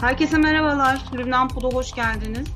Herkese merhabalar. Lübnan Pod'a hoş geldiniz.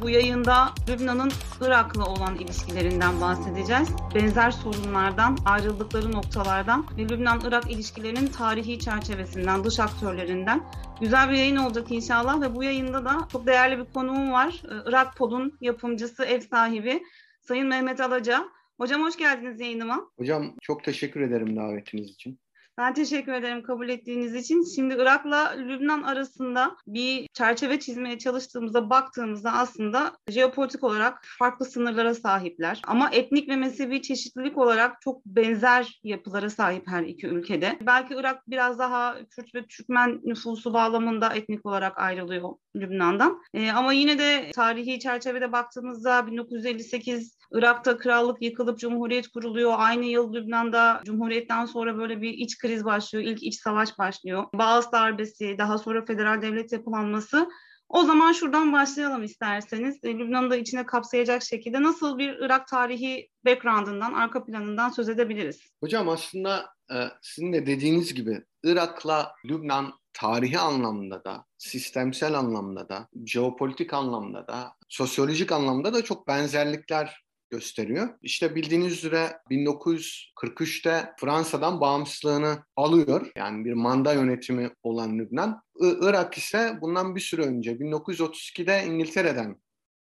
Bu yayında Lübnan'ın Irak'la olan ilişkilerinden bahsedeceğiz. Benzer sorunlardan, ayrıldıkları noktalardan ve Lübnan-Irak ilişkilerinin tarihi çerçevesinden, dış aktörlerinden güzel bir yayın olacak inşallah ve bu yayında da çok değerli bir konuğum var. Irak Pod'un yapımcısı, ev sahibi Sayın Mehmet Alaca. Hocam hoş geldiniz yayınıma. Hocam çok teşekkür ederim davetiniz için. Ben teşekkür ederim kabul ettiğiniz için. Şimdi Irak'la Lübnan arasında bir çerçeve çizmeye çalıştığımızda baktığımızda aslında jeopolitik olarak farklı sınırlara sahipler. Ama etnik ve mezhebi çeşitlilik olarak çok benzer yapılara sahip her iki ülkede. Belki Irak biraz daha Kürt ve Türkmen nüfusu bağlamında etnik olarak ayrılıyor Lübnan'dan. E, ama yine de tarihi çerçevede baktığımızda 1958 Irak'ta krallık yıkılıp cumhuriyet kuruluyor. Aynı yıl Lübnan'da cumhuriyetten sonra böyle bir iç kriz başlıyor. İlk iç savaş başlıyor. Bağız darbesi, daha sonra federal devlet yapılanması. O zaman şuradan başlayalım isterseniz. E, Lübnan'ı da içine kapsayacak şekilde nasıl bir Irak tarihi background'ından, arka planından söz edebiliriz? Hocam aslında e, sizin de dediğiniz gibi Irak'la Lübnan tarihi anlamda da, sistemsel anlamda da, jeopolitik anlamda da, sosyolojik anlamda da çok benzerlikler gösteriyor. İşte bildiğiniz üzere 1943'te Fransa'dan bağımsızlığını alıyor. Yani bir manda yönetimi olan Lübnan. Irak ise bundan bir süre önce 1932'de İngiltere'den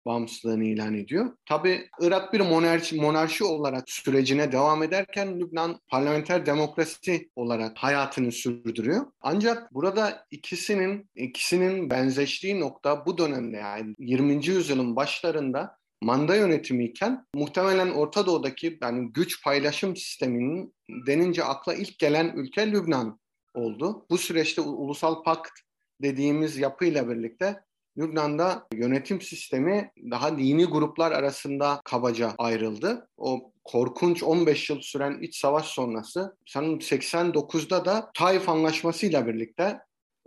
bağımsızlığını ilan ediyor. Tabi Irak bir monarşi, monarşi olarak sürecine devam ederken Lübnan parlamenter demokrasi olarak hayatını sürdürüyor. Ancak burada ikisinin ikisinin benzeştiği nokta bu dönemde yani 20. yüzyılın başlarında manda yönetimiyken muhtemelen Orta Doğu'daki yani güç paylaşım sisteminin denince akla ilk gelen ülke Lübnan oldu. Bu süreçte ulusal pakt dediğimiz yapıyla birlikte Lübnan'da yönetim sistemi daha dini gruplar arasında kabaca ayrıldı. O korkunç 15 yıl süren iç savaş sonrası sanırım 89'da da Taif Anlaşması ile birlikte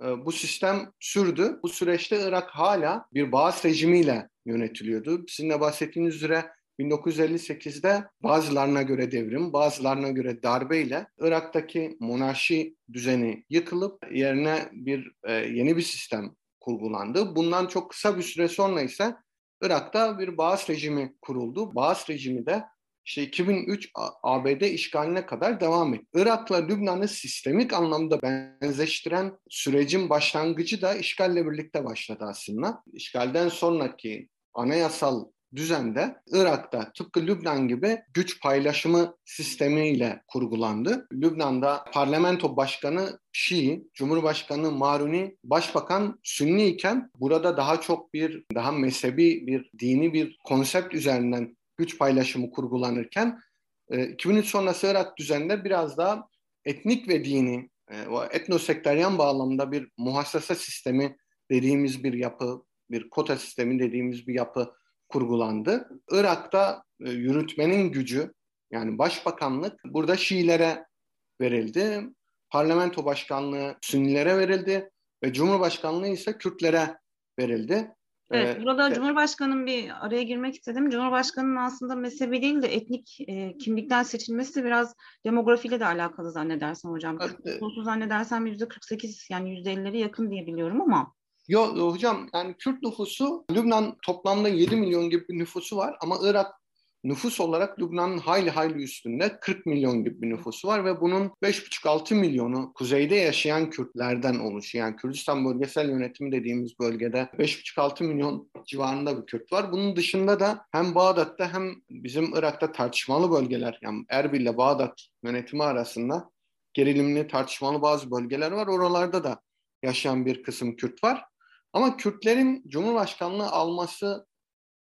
e, bu sistem sürdü. Bu süreçte Irak hala bir Baas rejimiyle yönetiliyordu. Sizin de bahsettiğiniz üzere 1958'de bazılarına göre devrim, bazılarına göre darbeyle Irak'taki monarşi düzeni yıkılıp yerine bir e, yeni bir sistem kurgulandı. Bundan çok kısa bir süre sonra ise Irak'ta bir Baas rejimi kuruldu. Baas rejimi de işte 2003 ABD işgaline kadar devam etti. Irak'la Lübnan'ı sistemik anlamda benzeştiren sürecin başlangıcı da işgalle birlikte başladı aslında. İşgalden sonraki anayasal düzende Irak'ta tıpkı Lübnan gibi güç paylaşımı sistemiyle kurgulandı. Lübnan'da parlamento başkanı Şii, Cumhurbaşkanı Maruni, Başbakan Sünni iken burada daha çok bir daha mezhebi bir dini bir konsept üzerinden güç paylaşımı kurgulanırken 2003 e, sonrası Irak düzeninde biraz daha etnik ve dini, e, etnosekteryan bağlamda bir muhassasa sistemi dediğimiz bir yapı, bir kota sistemi dediğimiz bir yapı kurgulandı. Irak'ta e, yürütmenin gücü yani başbakanlık burada Şiilere verildi. Parlamento başkanlığı Sünnilere verildi ve Cumhurbaşkanlığı ise Kürtlere verildi. Evet, ee, burada Cumhurbaşkanı'nın bir araya girmek istedim. Cumhurbaşkanı'nın aslında mezhebi değil de etnik e, kimlikten seçilmesi biraz demografiyle de alakalı zannedersem hocam. Evet. zannedersem yüzde 48 yani yüzde 50'lere yakın diye biliyorum ama. Yok hocam yani Kürt nüfusu Lübnan toplamda 7 milyon gibi bir nüfusu var ama Irak nüfus olarak Lübnan'ın hayli hayli üstünde 40 milyon gibi bir nüfusu var ve bunun 5,5-6 milyonu kuzeyde yaşayan Kürtlerden oluşuyor. Yani Kürdistan bölgesel yönetimi dediğimiz bölgede 5,5-6 milyon civarında bir Kürt var. Bunun dışında da hem Bağdat'ta hem bizim Irak'ta tartışmalı bölgeler yani Erbil ile Bağdat yönetimi arasında gerilimli tartışmalı bazı bölgeler var. Oralarda da yaşayan bir kısım Kürt var. Ama Kürtlerin Cumhurbaşkanlığı alması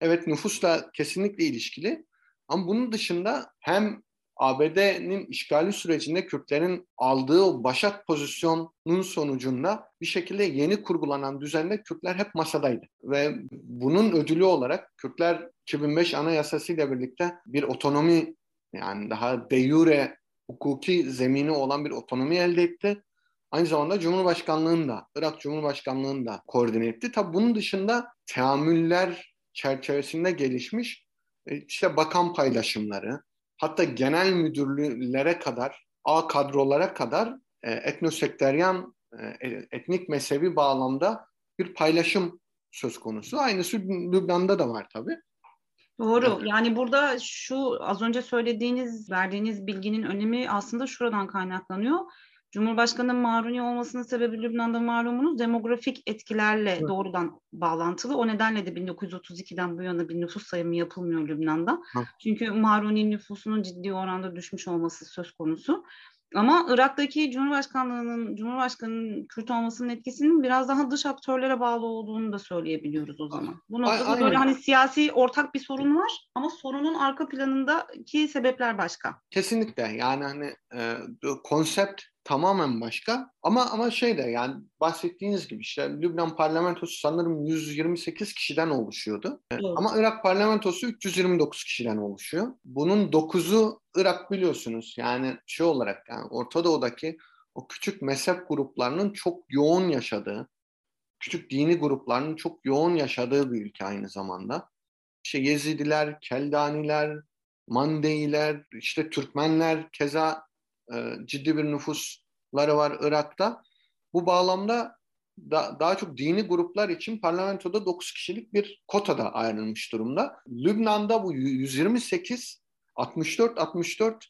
evet nüfusla kesinlikle ilişkili. Ama bunun dışında hem ABD'nin işgali sürecinde Kürtlerin aldığı o başat pozisyonun sonucunda bir şekilde yeni kurgulanan düzende Kürtler hep masadaydı. Ve bunun ödülü olarak Kürtler 2005 Anayasası ile birlikte bir otonomi yani daha de jure hukuki zemini olan bir otonomi elde etti. Aynı zamanda Cumhurbaşkanlığını da, Irak Cumhurbaşkanlığını da koordine etti. Tabi bunun dışında teamüller çerçevesinde gelişmiş e, işte bakan paylaşımları, hatta genel müdürlüğlere kadar, A kadrolara kadar e, etnosekteryan, e, etnik mezhebi bağlamda bir paylaşım söz konusu. Aynısı Lübnan'da da var tabii. Doğru. Yani burada şu az önce söylediğiniz, verdiğiniz bilginin önemi aslında şuradan kaynaklanıyor. Cumhurbaşkanı Maruni olmasının sebebi Lübnan'da malumunuz demografik etkilerle evet. doğrudan bağlantılı. O nedenle de 1932'den bu yana bir nüfus sayımı yapılmıyor Lübnan'da. Evet. Çünkü Maruni nüfusunun ciddi oranda düşmüş olması söz konusu. Ama Irak'taki Cumhurbaşkanlığının, Cumhurbaşkanı'nın Kürt olmasının etkisinin biraz daha dış aktörlere bağlı olduğunu da söyleyebiliyoruz o zaman. Bu noktada Aynen. böyle hani siyasi ortak bir sorun var ama sorunun arka planındaki sebepler başka. Kesinlikle yani hani e, konsept tamamen başka. Ama ama şey de yani bahsettiğiniz gibi işte Lübnan parlamentosu sanırım 128 kişiden oluşuyordu. Evet. Ama Irak parlamentosu 329 kişiden oluşuyor. Bunun 9'u Irak biliyorsunuz. Yani şey olarak yani Orta Doğu'daki o küçük mezhep gruplarının çok yoğun yaşadığı, küçük dini gruplarının çok yoğun yaşadığı bir ülke aynı zamanda. İşte Yezidiler, Keldaniler, Mandeiler, işte Türkmenler keza e, ciddi bir nüfusları var Irak'ta. Bu bağlamda da, daha çok dini gruplar için parlamentoda 9 kişilik bir kota da ayrılmış durumda. Lübnan'da bu 128, 64, 64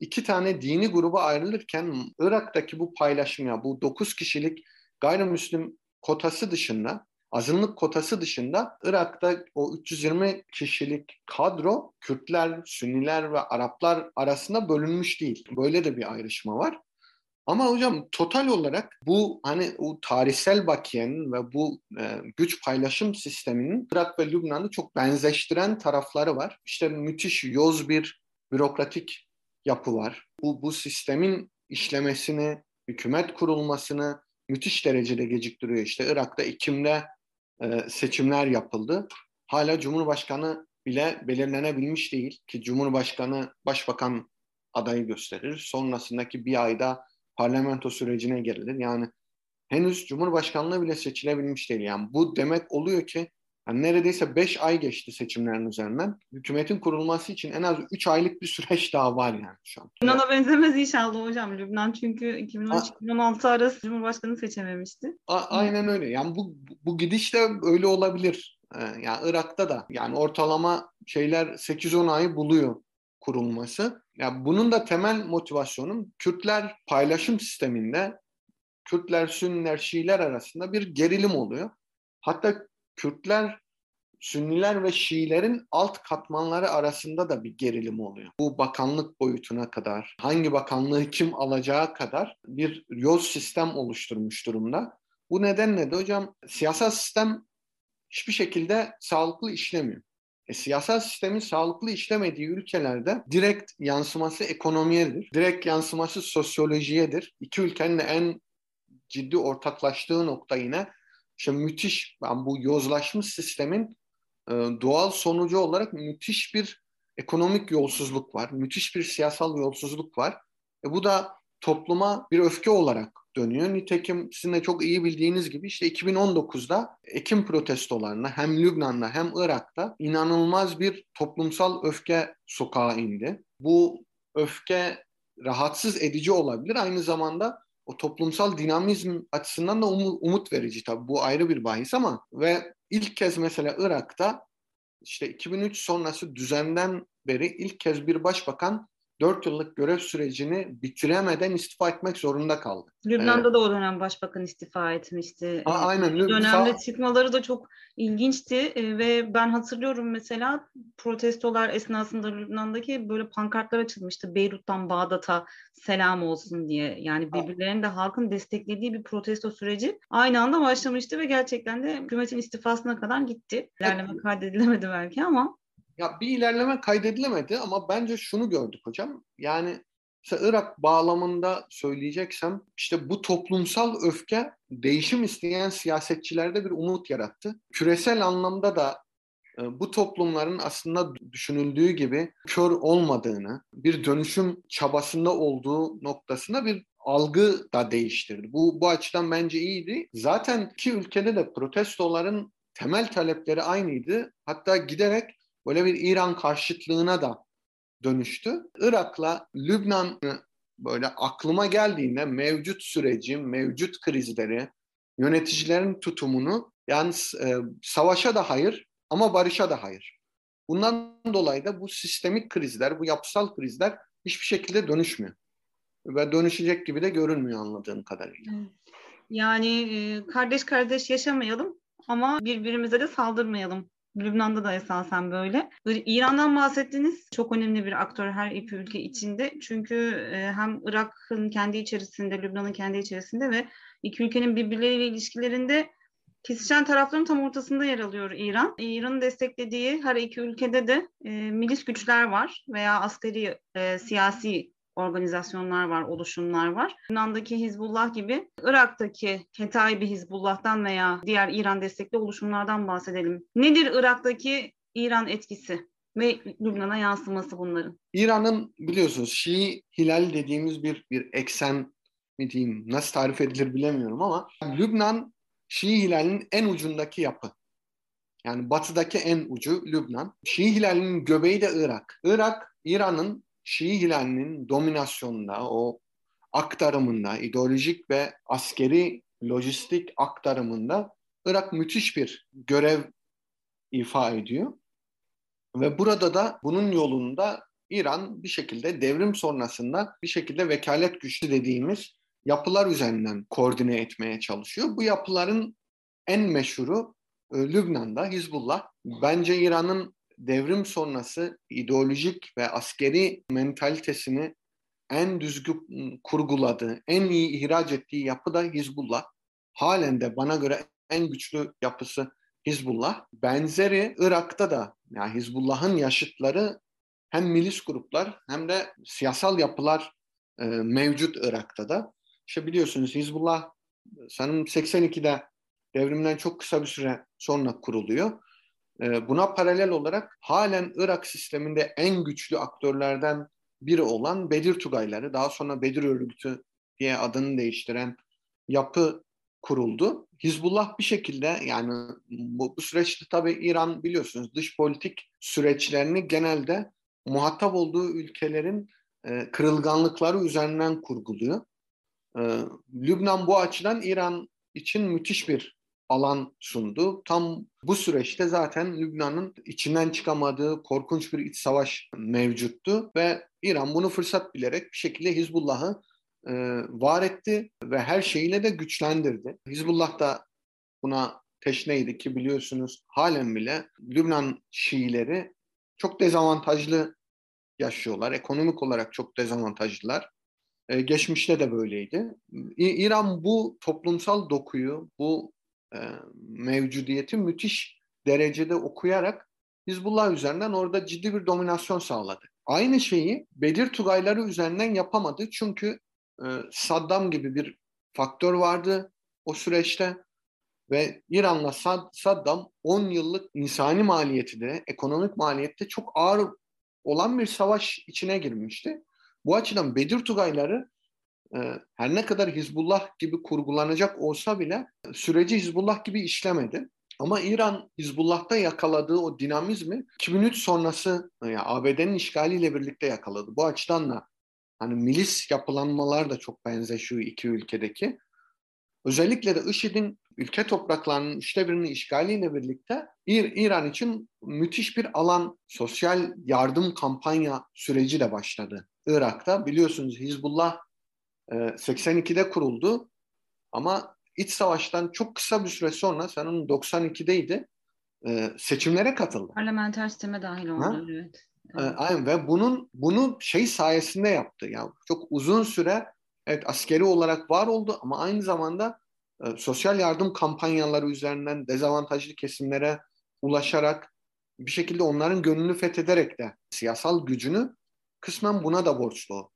iki tane dini gruba ayrılırken Irak'taki bu paylaşım ya bu 9 kişilik gayrimüslim kotası dışında azınlık kotası dışında Irak'ta o 320 kişilik kadro Kürtler, Sünniler ve Araplar arasında bölünmüş değil. Böyle de bir ayrışma var. Ama hocam total olarak bu hani o tarihsel bakiyenin ve bu e, güç paylaşım sisteminin Irak ve Lübnan'ı çok benzeştiren tarafları var. İşte müthiş yoz bir bürokratik yapı var. Bu, bu sistemin işlemesini, hükümet kurulmasını müthiş derecede geciktiriyor. İşte Irak'ta Ekim'de e, seçimler yapıldı. Hala Cumhurbaşkanı bile belirlenebilmiş değil ki Cumhurbaşkanı başbakan adayı gösterir. Sonrasındaki bir ayda parlamento sürecine girilir. Yani henüz Cumhurbaşkanlığı bile seçilebilmiş değil. Yani bu demek oluyor ki yani neredeyse 5 ay geçti seçimlerin üzerinden. Hükümetin kurulması için en az 3 aylık bir süreç daha var yani şu an. Lübnan'a benzemez inşallah hocam. Lübnan çünkü 2013-2016 arası Cumhurbaşkanı seçememişti. A- aynen öyle. Yani bu, bu gidiş de öyle olabilir. Ee, yani Irak'ta da yani ortalama şeyler 8-10 ayı buluyor kurulması. Yani bunun da temel motivasyonu Kürtler paylaşım sisteminde Kürtler, Sünniler, Şiiler arasında bir gerilim oluyor. Hatta Kürtler, Sünniler ve Şiilerin alt katmanları arasında da bir gerilim oluyor. Bu bakanlık boyutuna kadar, hangi bakanlığı kim alacağı kadar bir yol sistem oluşturmuş durumda. Bu nedenle de hocam siyasal sistem hiçbir şekilde sağlıklı işlemiyor. E, siyasal sistemin sağlıklı işlemediği ülkelerde direkt yansıması ekonomiyedir. Direkt yansıması sosyolojiyedir. İki ülkenin en ciddi ortaklaştığı nokta yine işte müthiş yani bu yozlaşmış sistemin e, doğal sonucu olarak müthiş bir ekonomik yolsuzluk var. Müthiş bir siyasal yolsuzluk var. E, bu da topluma bir öfke olarak dönüyor. Nitekim sizin de çok iyi bildiğiniz gibi işte 2019'da Ekim protestolarına hem Lübnan'da hem Irak'ta inanılmaz bir toplumsal öfke sokağa indi. Bu öfke rahatsız edici olabilir. Aynı zamanda o toplumsal dinamizm açısından da umut verici tabii. Bu ayrı bir bahis ama ve ilk kez mesela Irak'ta işte 2003 sonrası düzenden beri ilk kez bir başbakan 4 yıllık görev sürecini bitiremeden istifa etmek zorunda kaldı. Lübnan'da evet. da o dönem başbakan istifa etmişti. A, aynen. Bir dönemde çıkmaları da çok ilginçti e, ve ben hatırlıyorum mesela protestolar esnasında Lübnan'daki böyle pankartlar açılmıştı. Beyrut'tan Bağdat'a selam olsun diye. Yani birbirlerinin de halkın desteklediği bir protesto süreci aynı anda başlamıştı ve gerçekten de hükümetin istifasına kadar gitti. İlerleme kaydedilemedi belki ama ya bir ilerleme kaydedilemedi ama bence şunu gördük hocam. Yani mesela Irak bağlamında söyleyeceksem işte bu toplumsal öfke değişim isteyen siyasetçilerde bir umut yarattı. Küresel anlamda da e, bu toplumların aslında düşünüldüğü gibi kör olmadığını, bir dönüşüm çabasında olduğu noktasında bir algı da değiştirdi. Bu, bu açıdan bence iyiydi. Zaten iki ülkede de protestoların temel talepleri aynıydı. Hatta giderek böyle bir İran karşıtlığına da dönüştü. Irak'la Lübnan böyle aklıma geldiğinde mevcut süreci, mevcut krizleri, yöneticilerin tutumunu yani e, savaşa da hayır ama barışa da hayır. Bundan dolayı da bu sistemik krizler, bu yapısal krizler hiçbir şekilde dönüşmüyor. Ve dönüşecek gibi de görünmüyor anladığım kadarıyla. Yani e, kardeş kardeş yaşamayalım ama birbirimize de saldırmayalım. Lübnan'da da esasen böyle. İran'dan bahsettiniz. Çok önemli bir aktör her iki ülke içinde. Çünkü e, hem Irak'ın kendi içerisinde, Lübnan'ın kendi içerisinde ve iki ülkenin birbirleriyle ilişkilerinde kesişen tarafların tam ortasında yer alıyor İran. İran'ın desteklediği her iki ülkede de e, milis güçler var veya askeri e, siyasi organizasyonlar var, oluşumlar var. Yunan'daki Hizbullah gibi Irak'taki Ketaibi Hizbullah'tan veya diğer İran destekli oluşumlardan bahsedelim. Nedir Irak'taki İran etkisi ve Lübnan'a yansıması bunların? İran'ın biliyorsunuz Şii Hilal dediğimiz bir bir eksen mi diyeyim nasıl tarif edilir bilemiyorum ama Lübnan Şii Hilal'in en ucundaki yapı. Yani batıdaki en ucu Lübnan. Şii Hilal'in göbeği de Irak. Irak, İran'ın Şii Hilal'inin dominasyonunda, o aktarımında, ideolojik ve askeri lojistik aktarımında Irak müthiş bir görev ifa ediyor. Ve burada da bunun yolunda İran bir şekilde devrim sonrasında bir şekilde vekalet güçlü dediğimiz yapılar üzerinden koordine etmeye çalışıyor. Bu yapıların en meşhuru e, Lübnan'da Hizbullah. Bence İran'ın devrim sonrası ideolojik ve askeri mentalitesini en düzgün kurguladığı, en iyi ihraç ettiği yapı da Hizbullah. Halen de bana göre en güçlü yapısı Hizbullah. Benzeri Irak'ta da yani Hizbullah'ın yaşıtları hem milis gruplar hem de siyasal yapılar e, mevcut Irak'ta da. İşte biliyorsunuz Hizbullah sanırım 82'de devrimden çok kısa bir süre sonra kuruluyor. Ee, buna paralel olarak halen Irak sisteminde en güçlü aktörlerden biri olan Bedir Tugayları, daha sonra Bedir Örgütü diye adını değiştiren yapı kuruldu. Hizbullah bir şekilde yani bu, bu süreçte tabii İran biliyorsunuz dış politik süreçlerini genelde muhatap olduğu ülkelerin e, kırılganlıkları üzerinden kurguluyor. E, Lübnan bu açıdan İran için müthiş bir alan sundu. Tam bu süreçte zaten Lübnan'ın içinden çıkamadığı korkunç bir iç savaş mevcuttu ve İran bunu fırsat bilerek bir şekilde Hizbullah'ı e, var etti ve her şeyiyle de güçlendirdi. Hizbullah da buna teşneydi ki biliyorsunuz halen bile Lübnan Şiileri çok dezavantajlı yaşıyorlar. Ekonomik olarak çok dezavantajlılar. Ee, geçmişte de böyleydi. İran bu toplumsal dokuyu, bu e, mevcudiyeti müthiş derecede okuyarak Hizbullah üzerinden orada ciddi bir dominasyon sağladı. Aynı şeyi Bedir Tugayları üzerinden yapamadı çünkü e, Saddam gibi bir faktör vardı o süreçte ve İran'la Sad, Saddam 10 yıllık insani maliyeti de ekonomik maliyette çok ağır olan bir savaş içine girmişti. Bu açıdan Bedir Tugayları her ne kadar Hizbullah gibi kurgulanacak olsa bile süreci Hizbullah gibi işlemedi. Ama İran Hizbullah'ta yakaladığı o dinamizmi 2003 sonrası yani ABD'nin işgaliyle birlikte yakaladı. Bu açıdan da hani milis yapılanmalar da çok benzeşiyor iki ülkedeki. Özellikle de IŞİD'in ülke topraklarının üçte birini işgaliyle birlikte İran için müthiş bir alan sosyal yardım kampanya süreci de başladı. Irak'ta biliyorsunuz Hizbullah 82'de ee, kuruldu ama iç savaştan çok kısa bir süre sonra sanırım 92'deydi e, seçimlere katıldı. Parlamenter sisteme dahil oldu. Ha? Evet. Ee, aynen ve bunun bunu şey sayesinde yaptı. Yani çok uzun süre evet askeri olarak var oldu ama aynı zamanda e, sosyal yardım kampanyaları üzerinden dezavantajlı kesimlere ulaşarak bir şekilde onların gönlünü fethederek de siyasal gücünü kısmen buna da borçlu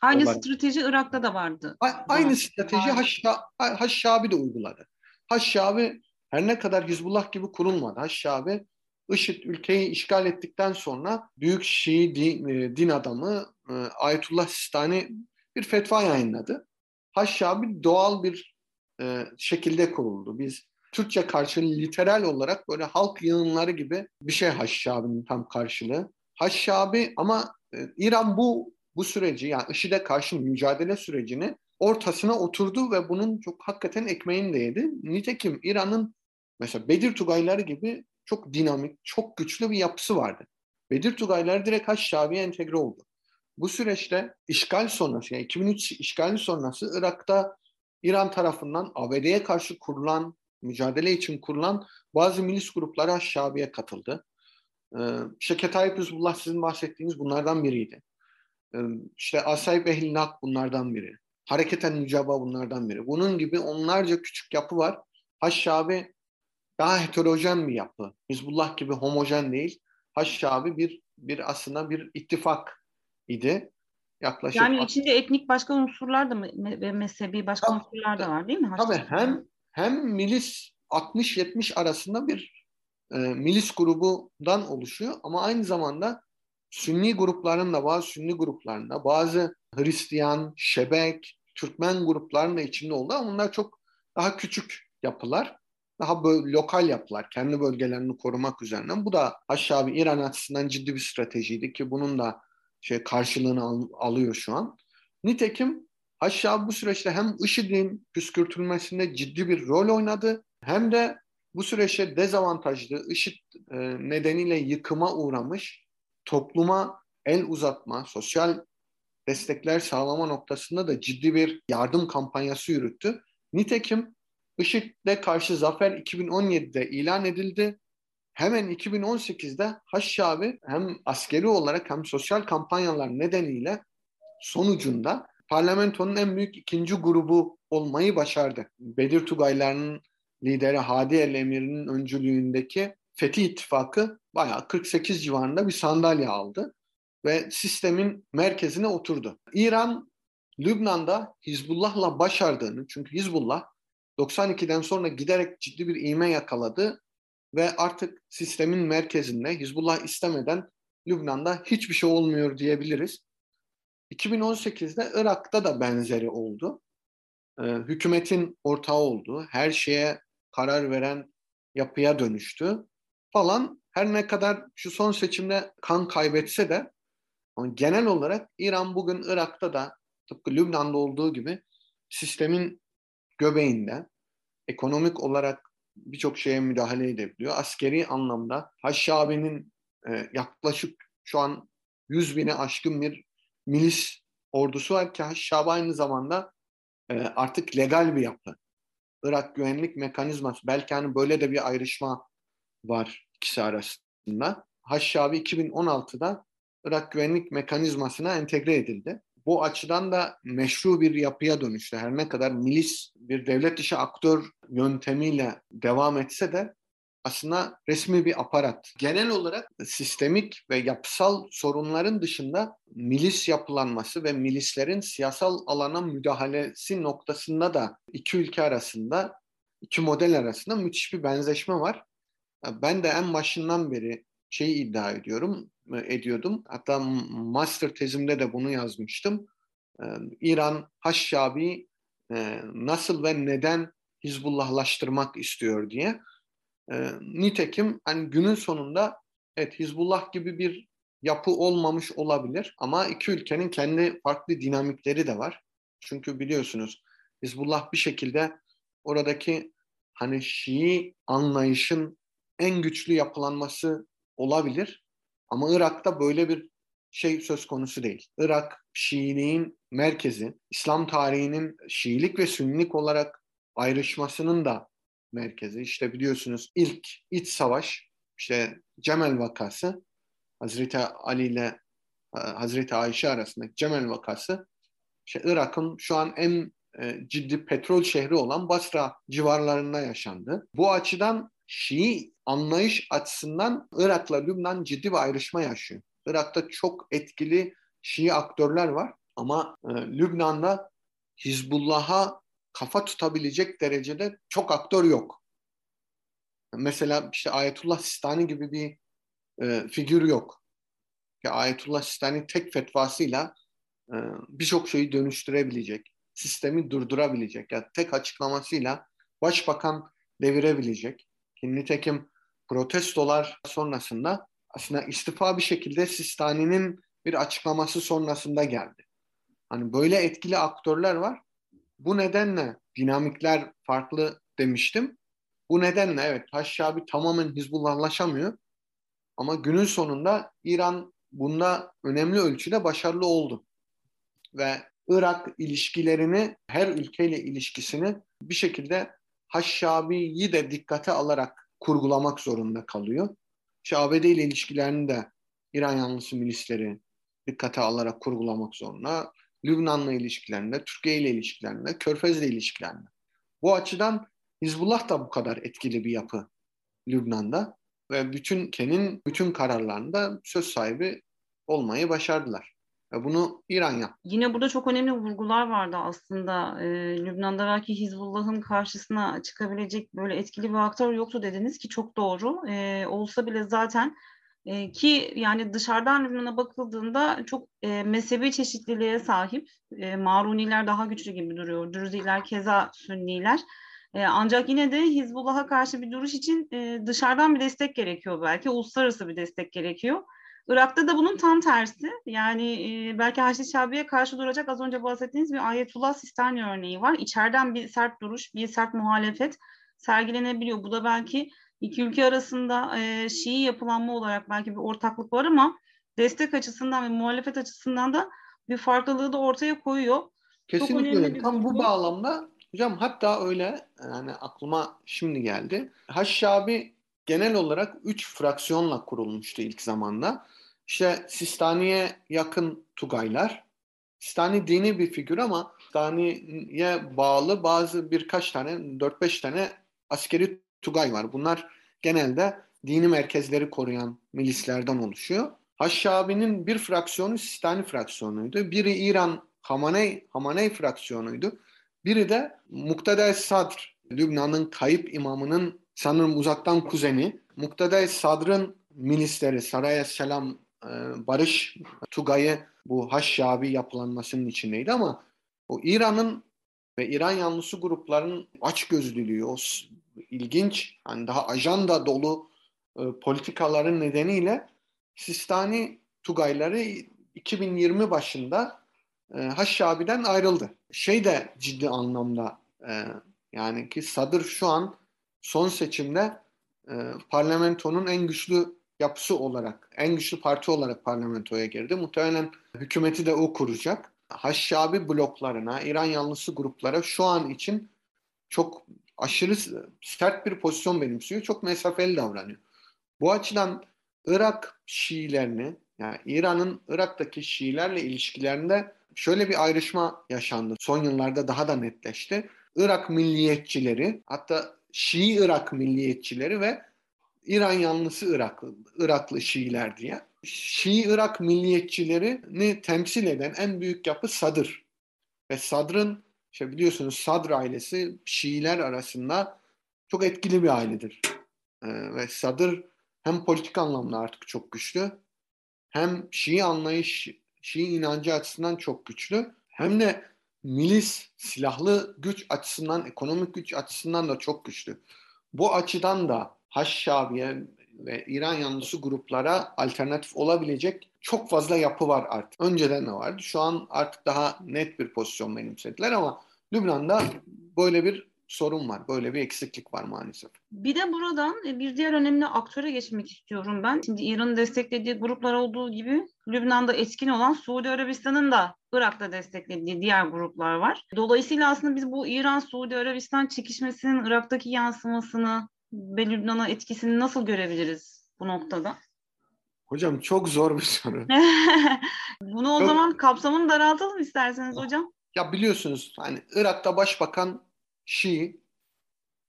Aynı olarak. strateji Irak'ta da vardı. A- aynı strateji Haşşa, Haşşabi de uyguladı. Haşşabi her ne kadar Hizbullah gibi kurulmadı. Haşşabi IŞİD ülkeyi işgal ettikten sonra büyük Şii din, e, din adamı e, Ayetullah Sistani bir fetva yayınladı. Haşşabi doğal bir e, şekilde kuruldu. Biz Türkçe karşılığı literal olarak böyle halk yığınları gibi bir şey Haşşabi'nin tam karşılığı. Haşşabi ama İran bu bu süreci yani IŞİD'e karşı mücadele sürecini ortasına oturdu ve bunun çok hakikaten ekmeğini de yedi. Nitekim İran'ın mesela Bedir Tugayları gibi çok dinamik, çok güçlü bir yapısı vardı. Bedir Tugayları direkt Haçşabi'ye entegre oldu. Bu süreçte işgal sonrası, yani 2003 işgali sonrası Irak'ta İran tarafından ABD'ye karşı kurulan, mücadele için kurulan bazı milis grupları Haçşabi'ye katıldı. Ee, işte Ketayip Hizbullah sizin bahsettiğiniz bunlardan biriydi. İşte Asayip Ehlinak bunlardan biri. Hareketen Mücaba bunlardan biri. Bunun gibi onlarca küçük yapı var. Haşşabi daha heterojen bir yapı. Hizbullah gibi homojen değil. Haşşabi bir bir aslında bir ittifak idi. Yaklaşık yani içinde etnik başka unsurlar da mı ve mezhebi başka tabii, unsurlar da var değil mi? Haşşabi? Tabii hem hem milis 60-70 arasında bir e, milis grubundan oluşuyor ama aynı zamanda Sünni grupların da bazı Sünni gruplarında bazı Hristiyan, Şebek, Türkmen gruplarının da içinde oldu ama bunlar çok daha küçük yapılar. Daha böyle lokal yapılar, kendi bölgelerini korumak üzerine. Bu da aşağı bir İran açısından ciddi bir stratejiydi ki bunun da şey karşılığını al, alıyor şu an. Nitekim aşağı bu süreçte hem IŞİD'in püskürtülmesinde ciddi bir rol oynadı hem de bu süreçte dezavantajlı, IŞİD e, nedeniyle yıkıma uğramış topluma el uzatma, sosyal destekler sağlama noktasında da ciddi bir yardım kampanyası yürüttü. Nitekim IŞİD'le karşı zafer 2017'de ilan edildi. Hemen 2018'de Haşşabi hem askeri olarak hem sosyal kampanyalar nedeniyle sonucunda parlamentonun en büyük ikinci grubu olmayı başardı. Bedir Tugaylarının lideri Hadi El Emir'in öncülüğündeki Fethi İttifakı bayağı 48 civarında bir sandalye aldı ve sistemin merkezine oturdu. İran Lübnan'da Hizbullah'la başardığını çünkü Hizbullah 92'den sonra giderek ciddi bir ivme yakaladı ve artık sistemin merkezinde Hizbullah istemeden Lübnan'da hiçbir şey olmuyor diyebiliriz. 2018'de Irak'ta da benzeri oldu. Ee, hükümetin ortağı oldu. Her şeye karar veren yapıya dönüştü falan. Her ne kadar şu son seçimde kan kaybetse de genel olarak İran bugün Irak'ta da tıpkı Lübnan'da olduğu gibi sistemin göbeğinde ekonomik olarak birçok şeye müdahale edebiliyor. Askeri anlamda Haşşabi'nin e, yaklaşık şu an 100 bine aşkın bir milis ordusu var ki Haşşabi aynı zamanda e, artık legal bir yapı. Irak güvenlik mekanizması. Belki hani böyle de bir ayrışma var ikisi arasında. Haşşabi 2016'da Irak güvenlik mekanizmasına entegre edildi. Bu açıdan da meşru bir yapıya dönüştü. Her ne kadar milis bir devlet dışı aktör yöntemiyle devam etse de aslında resmi bir aparat. Genel olarak sistemik ve yapısal sorunların dışında milis yapılanması ve milislerin siyasal alana müdahalesi noktasında da iki ülke arasında, iki model arasında müthiş bir benzeşme var. Ben de en başından beri şeyi iddia ediyorum, e, ediyordum. Hatta master tezimde de bunu yazmıştım. Ee, İran Haşşabi e, nasıl ve neden Hizbullahlaştırmak istiyor diye. Nitekim hani günün sonunda evet Hizbullah gibi bir yapı olmamış olabilir ama iki ülkenin kendi farklı dinamikleri de var. Çünkü biliyorsunuz Hizbullah bir şekilde oradaki hani Şii anlayışın en güçlü yapılanması olabilir. Ama Irak'ta böyle bir şey söz konusu değil. Irak Şiiliğin merkezi, İslam tarihinin Şiilik ve Sünnilik olarak ayrışmasının da merkezi. İşte biliyorsunuz ilk iç savaş, işte Cemel vakası, Hazreti Ali ile e, Hazreti Ayşe arasındaki Cemel vakası, işte Irak'ın şu an en e, ciddi petrol şehri olan Basra civarlarında yaşandı. Bu açıdan Şii anlayış açısından Irak'la Lübnan ciddi bir ayrışma yaşıyor. Irak'ta çok etkili Şii aktörler var ama e, Lübnan'da Hizbullah'a kafa tutabilecek derecede çok aktör yok. Mesela işte Ayetullah Sistani gibi bir e, figür yok. Ya Ayetullah Sistani tek fetvasıyla e, birçok şeyi dönüştürebilecek, sistemi durdurabilecek. Yani tek açıklamasıyla başbakan devirebilecek. Ki nitekim protestolar sonrasında aslında istifa bir şekilde Sistani'nin bir açıklaması sonrasında geldi. Hani böyle etkili aktörler var Bu nedenle dinamikler farklı demiştim. Bu nedenle evet Haşşabi tamamen Hizbullahlaşamıyor. Ama günün sonunda İran bunda önemli ölçüde başarılı oldu. Ve Irak ilişkilerini, her ülkeyle ilişkisini bir şekilde Haşşabi'yi de dikkate alarak kurgulamak zorunda kalıyor. İşte ABD ile ilişkilerini de İran yanlısı milisleri dikkate alarak kurgulamak zorunda. Lübnan'la ilişkilerinde, Türkiye ile ilişkilerinde, Körfez'le ilişkilerinde. Bu açıdan Hizbullah da bu kadar etkili bir yapı Lübnan'da ve bütün Ken'in bütün kararlarında söz sahibi olmayı başardılar. Ve bunu İran yaptı. Yine burada çok önemli vurgular vardı aslında. Ee, Lübnan'da belki Hizbullah'ın karşısına çıkabilecek böyle etkili bir aktör yoktu dediniz ki çok doğru. Ee, olsa bile zaten e, ki yani dışarıdan Lübnan'a bakıldığında çok e, mezhebi çeşitliliğe sahip. E, Maruniler daha güçlü gibi duruyor. Dürziler keza Sünniler. E, ancak yine de Hizbullah'a karşı bir duruş için e, dışarıdan bir destek gerekiyor belki. Uluslararası bir destek gerekiyor. Irak'ta da bunun tam tersi. Yani e, belki Haçlı Şabi'ye karşı duracak az önce bahsettiğiniz bir Ayetullah Sistani örneği var. İçeriden bir sert duruş, bir sert muhalefet sergilenebiliyor. Bu da belki iki ülke arasında e, Şii yapılanma olarak belki bir ortaklık var ama destek açısından ve muhalefet açısından da bir farklılığı da ortaya koyuyor. Kesinlikle. Tam bu bağlamda hocam hatta öyle yani aklıma şimdi geldi. Haşşabi genel olarak üç fraksiyonla kurulmuştu ilk zamanda. İşte Sistani'ye yakın Tugaylar. Sistani dini bir figür ama Sistani'ye bağlı bazı birkaç tane, 4-5 tane askeri Tugay var. Bunlar genelde dini merkezleri koruyan milislerden oluşuyor. Haşşabi'nin bir fraksiyonu Sistani fraksiyonuydu. Biri İran Hamaney, Hamaney fraksiyonuydu. Biri de Mukteda Sadr, Lübnan'ın kayıp imamının sanırım uzaktan kuzeni. Mukteda Sadr'ın milisleri Saraya Selam Barış Tugay'ı bu Haşşabi yapılanmasının içindeydi ama o İran'ın ve İran yanlısı grupların açgözlülüğü, o ilginç, hani daha ajanda dolu e, politikaların nedeniyle Sistani Tugayları 2020 başında e, Haşşabi'den ayrıldı. Şey de ciddi anlamda e, yani ki Sadır şu an son seçimde e, parlamentonun en güçlü yapısı olarak, en güçlü parti olarak parlamentoya girdi. Muhtemelen hükümeti de o kuracak. Haşşabi bloklarına, İran yanlısı gruplara şu an için çok aşırı sert bir pozisyon benimsiyor. Çok mesafeli davranıyor. Bu açıdan Irak Şiilerini, yani İran'ın Irak'taki Şiilerle ilişkilerinde şöyle bir ayrışma yaşandı. Son yıllarda daha da netleşti. Irak milliyetçileri, hatta Şii Irak milliyetçileri ve İran yanlısı Iraklı, Iraklı Şiiler diye. Şii Irak milliyetçilerini temsil eden en büyük yapı Sadır. Ve Sadr'ın işte biliyorsunuz Sadr ailesi Şiiler arasında çok etkili bir ailedir. Ee, ve Sadr hem politik anlamda artık çok güçlü hem Şii anlayış, Şii inancı açısından çok güçlü hem de milis, silahlı güç açısından, ekonomik güç açısından da çok güçlü. Bu açıdan da Haşşabiye ve İran yanlısı gruplara alternatif olabilecek çok fazla yapı var artık. Önceden de vardı. Şu an artık daha net bir pozisyon benimsediler ama Lübnan'da böyle bir sorun var. Böyle bir eksiklik var maalesef. Bir de buradan e, bir diğer önemli aktöre geçmek istiyorum ben. Şimdi İran'ın desteklediği gruplar olduğu gibi Lübnan'da etkin olan Suudi Arabistan'ın da Irak'ta desteklediği diğer gruplar var. Dolayısıyla aslında biz bu İran-Suudi Arabistan çekişmesinin Irak'taki yansımasını ve Lübnan'a etkisini nasıl görebiliriz bu noktada? Hocam çok zor bir soru. Bunu o çok... zaman kapsamını daraltalım isterseniz hocam. Ya biliyorsunuz hani Irak'ta başbakan Şii,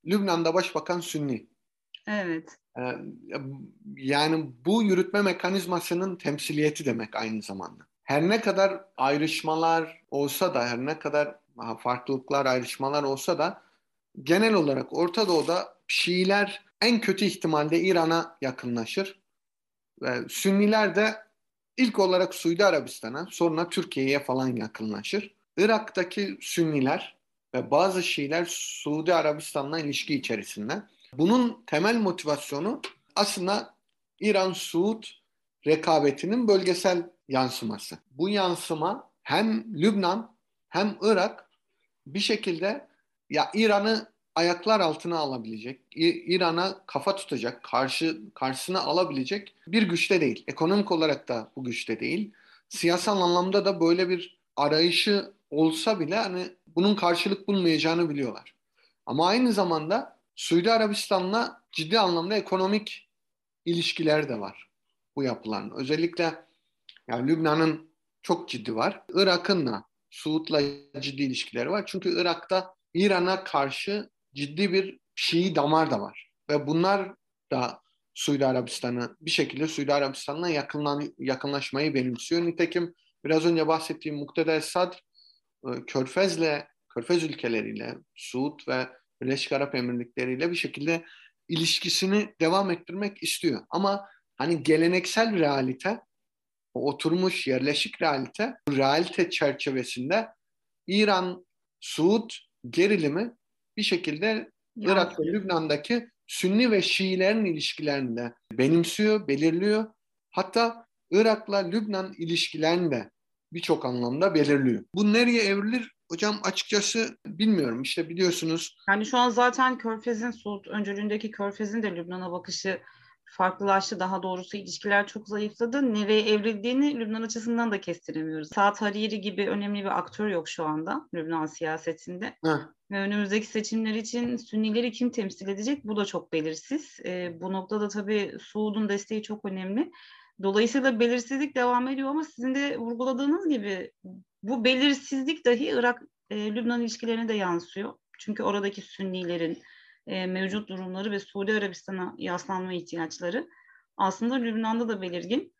Lübnan'da başbakan Sünni. Evet. Ee, yani bu yürütme mekanizmasının temsiliyeti demek aynı zamanda. Her ne kadar ayrışmalar olsa da, her ne kadar farklılıklar, ayrışmalar olsa da genel olarak Orta Doğu'da Şiiler en kötü ihtimalle İran'a yakınlaşır. Ve Sünniler de ilk olarak Suudi Arabistan'a, sonra Türkiye'ye falan yakınlaşır. Irak'taki Sünniler ve bazı Şiiler Suudi Arabistan'la ilişki içerisinde. Bunun temel motivasyonu aslında İran-Suud rekabetinin bölgesel yansıması. Bu yansıma hem Lübnan hem Irak bir şekilde ya İran'ı ayaklar altına alabilecek, İran'a kafa tutacak, karşı karşısına alabilecek bir güçte değil. Ekonomik olarak da bu güçte değil. Siyasal anlamda da böyle bir arayışı olsa bile hani bunun karşılık bulmayacağını biliyorlar. Ama aynı zamanda Suudi Arabistan'la ciddi anlamda ekonomik ilişkiler de var bu yapılan. Özellikle yani Lübnan'ın çok ciddi var. Irak'ın da Suud'la ciddi ilişkileri var. Çünkü Irak'ta İran'a karşı ciddi bir Şii damar da var. Ve bunlar da Suudi Arabistan'ı bir şekilde Suudi Arabistan'la yakınlan, yakınlaşmayı benimsiyor. Nitekim biraz önce bahsettiğim Mukteda Esad e, Körfez'le, Körfez ülkeleriyle, Suud ve Birleşik Arap Emirlikleri bir şekilde ilişkisini devam ettirmek istiyor. Ama hani geleneksel realite, oturmuş yerleşik realite, realite çerçevesinde İran, Suud gerilimi bir şekilde Irak ve Lübnan'daki Sünni ve Şiilerin ilişkilerinde benimsiyor, belirliyor. Hatta Irak'la Lübnan ilişkilerini de birçok anlamda belirliyor. Bu nereye evrilir? Hocam açıkçası bilmiyorum. İşte biliyorsunuz. Yani şu an zaten Körfez'in Suud öncülüğündeki Körfez'in de Lübnan'a bakışı farklılaştı. Daha doğrusu ilişkiler çok zayıfladı. Nereye evrildiğini Lübnan açısından da kestiremiyoruz. Saat Hariri gibi önemli bir aktör yok şu anda Lübnan siyasetinde. Heh. Ve önümüzdeki seçimler için Sünnileri kim temsil edecek bu da çok belirsiz. E, bu noktada tabii Suud'un desteği çok önemli. Dolayısıyla belirsizlik devam ediyor ama sizin de vurguladığınız gibi bu belirsizlik dahi Irak-Lübnan e, ilişkilerine de yansıyor. Çünkü oradaki Sünnilerin e, mevcut durumları ve Suudi Arabistan'a yaslanma ihtiyaçları aslında Lübnan'da da belirgin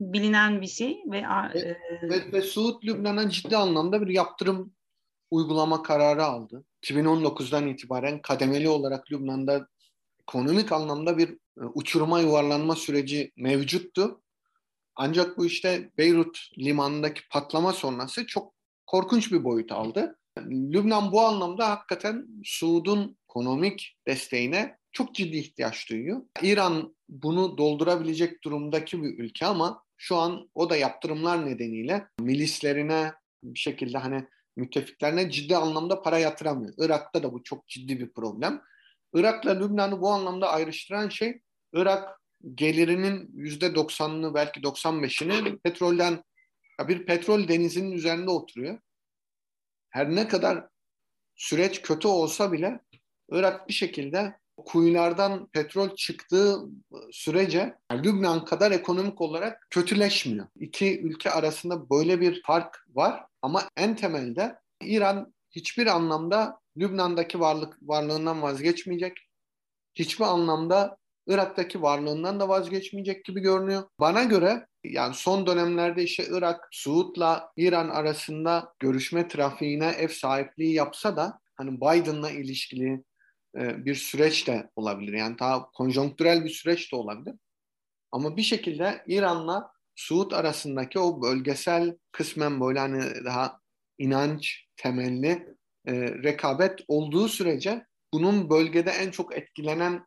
bilinen bir şey ve ve, e, ve, ve Suud Lübnan'a ciddi anlamda bir yaptırım uygulama kararı aldı. 2019'dan itibaren kademeli olarak Lübnan'da ekonomik anlamda bir e, uçuruma yuvarlanma süreci mevcuttu. Ancak bu işte Beyrut limanındaki patlama sonrası çok korkunç bir boyut aldı. Lübnan bu anlamda hakikaten Suud'un ekonomik desteğine çok ciddi ihtiyaç duyuyor. İran bunu doldurabilecek durumdaki bir ülke ama şu an o da yaptırımlar nedeniyle milislerine bir şekilde hani müttefiklerine ciddi anlamda para yatıramıyor. Irak'ta da bu çok ciddi bir problem. Irak'la Lübnan'ı bu anlamda ayrıştıran şey Irak gelirinin yüzde doksanını belki 95'ini petrolden bir petrol denizinin üzerinde oturuyor. Her ne kadar süreç kötü olsa bile Irak bir şekilde kuyulardan petrol çıktığı sürece Lübnan kadar ekonomik olarak kötüleşmiyor. İki ülke arasında böyle bir fark var ama en temelde İran hiçbir anlamda Lübnan'daki varlık varlığından vazgeçmeyecek. Hiçbir anlamda Irak'taki varlığından da vazgeçmeyecek gibi görünüyor. Bana göre yani son dönemlerde işte Irak, Suud'la İran arasında görüşme trafiğine ev sahipliği yapsa da hani Biden'la ilişkili e, bir süreç de olabilir. Yani daha konjonktürel bir süreç de olabilir. Ama bir şekilde İran'la Suud arasındaki o bölgesel kısmen böyle hani daha inanç temelli e, rekabet olduğu sürece bunun bölgede en çok etkilenen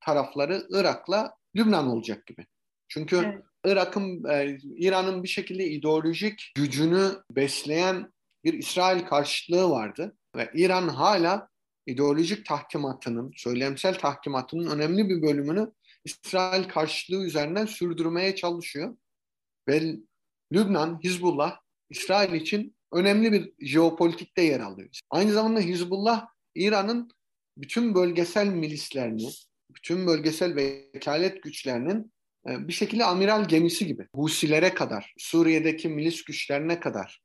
tarafları Irak'la Lübnan olacak gibi. Çünkü evet. Irak'ın, e, İran'ın bir şekilde ideolojik gücünü besleyen bir İsrail karşıtlığı vardı. Ve İran hala ideolojik tahkimatının, söylemsel tahkimatının önemli bir bölümünü İsrail karşıtlığı üzerinden sürdürmeye çalışıyor. Ve Lübnan, Hizbullah, İsrail için önemli bir jeopolitikte yer alıyor. Aynı zamanda Hizbullah, İran'ın bütün bölgesel milislerini, bütün bölgesel vekalet güçlerinin e, bir şekilde amiral gemisi gibi. Husilere kadar, Suriye'deki milis güçlerine kadar,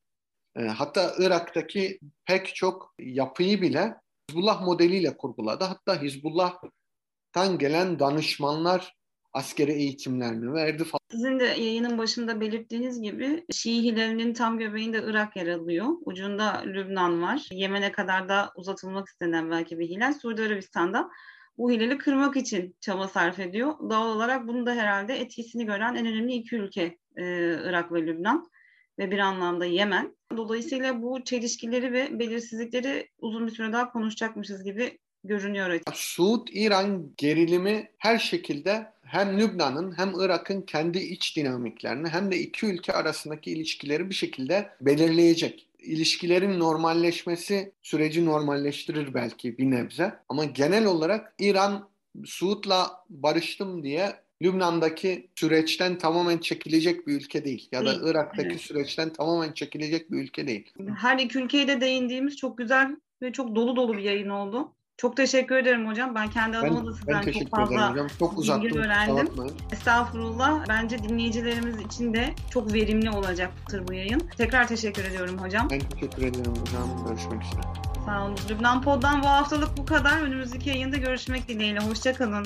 e, hatta Irak'taki pek çok yapıyı bile Hizbullah modeliyle kurguladı. Hatta Hizbullah'tan gelen danışmanlar askeri eğitimlerini verdi falan. Sizin de yayının başında belirttiğiniz gibi Şii hilalinin tam göbeğinde Irak yer alıyor. Ucunda Lübnan var. Yemen'e kadar da uzatılmak istenen belki bir hilal. Suudi Arabistan'da bu hilali kırmak için çaba sarf ediyor. Doğal olarak bunu da herhalde etkisini gören en önemli iki ülke e, Irak ve Lübnan ve bir anlamda Yemen. Dolayısıyla bu çelişkileri ve belirsizlikleri uzun bir süre daha konuşacakmışız gibi görünüyor. Suud-İran gerilimi her şekilde hem Lübnan'ın hem Irak'ın kendi iç dinamiklerini hem de iki ülke arasındaki ilişkileri bir şekilde belirleyecek. ilişkilerin normalleşmesi süreci normalleştirir belki bir nebze. Ama genel olarak İran Suud'la barıştım diye Lübnan'daki süreçten tamamen çekilecek bir ülke değil. Ya da Değil, Irak'taki evet. süreçten tamamen çekilecek bir ülke değil. Her iki ülkeye de değindiğimiz çok güzel ve çok dolu dolu bir yayın oldu. Çok teşekkür ederim hocam. Ben kendi adıma da ben sizden çok teşekkür ederim fazla hocam. Çok uzattım. kusura öğrendim. Estağfurullah. Bence dinleyicilerimiz için de çok verimli olacaktır bu yayın. Tekrar teşekkür ediyorum hocam. Ben teşekkür ederim hocam. Görüşmek üzere. Sağ olun. Lübnan Pod'dan bu haftalık bu kadar. Önümüzdeki yayında görüşmek dileğiyle. Hoşçakalın.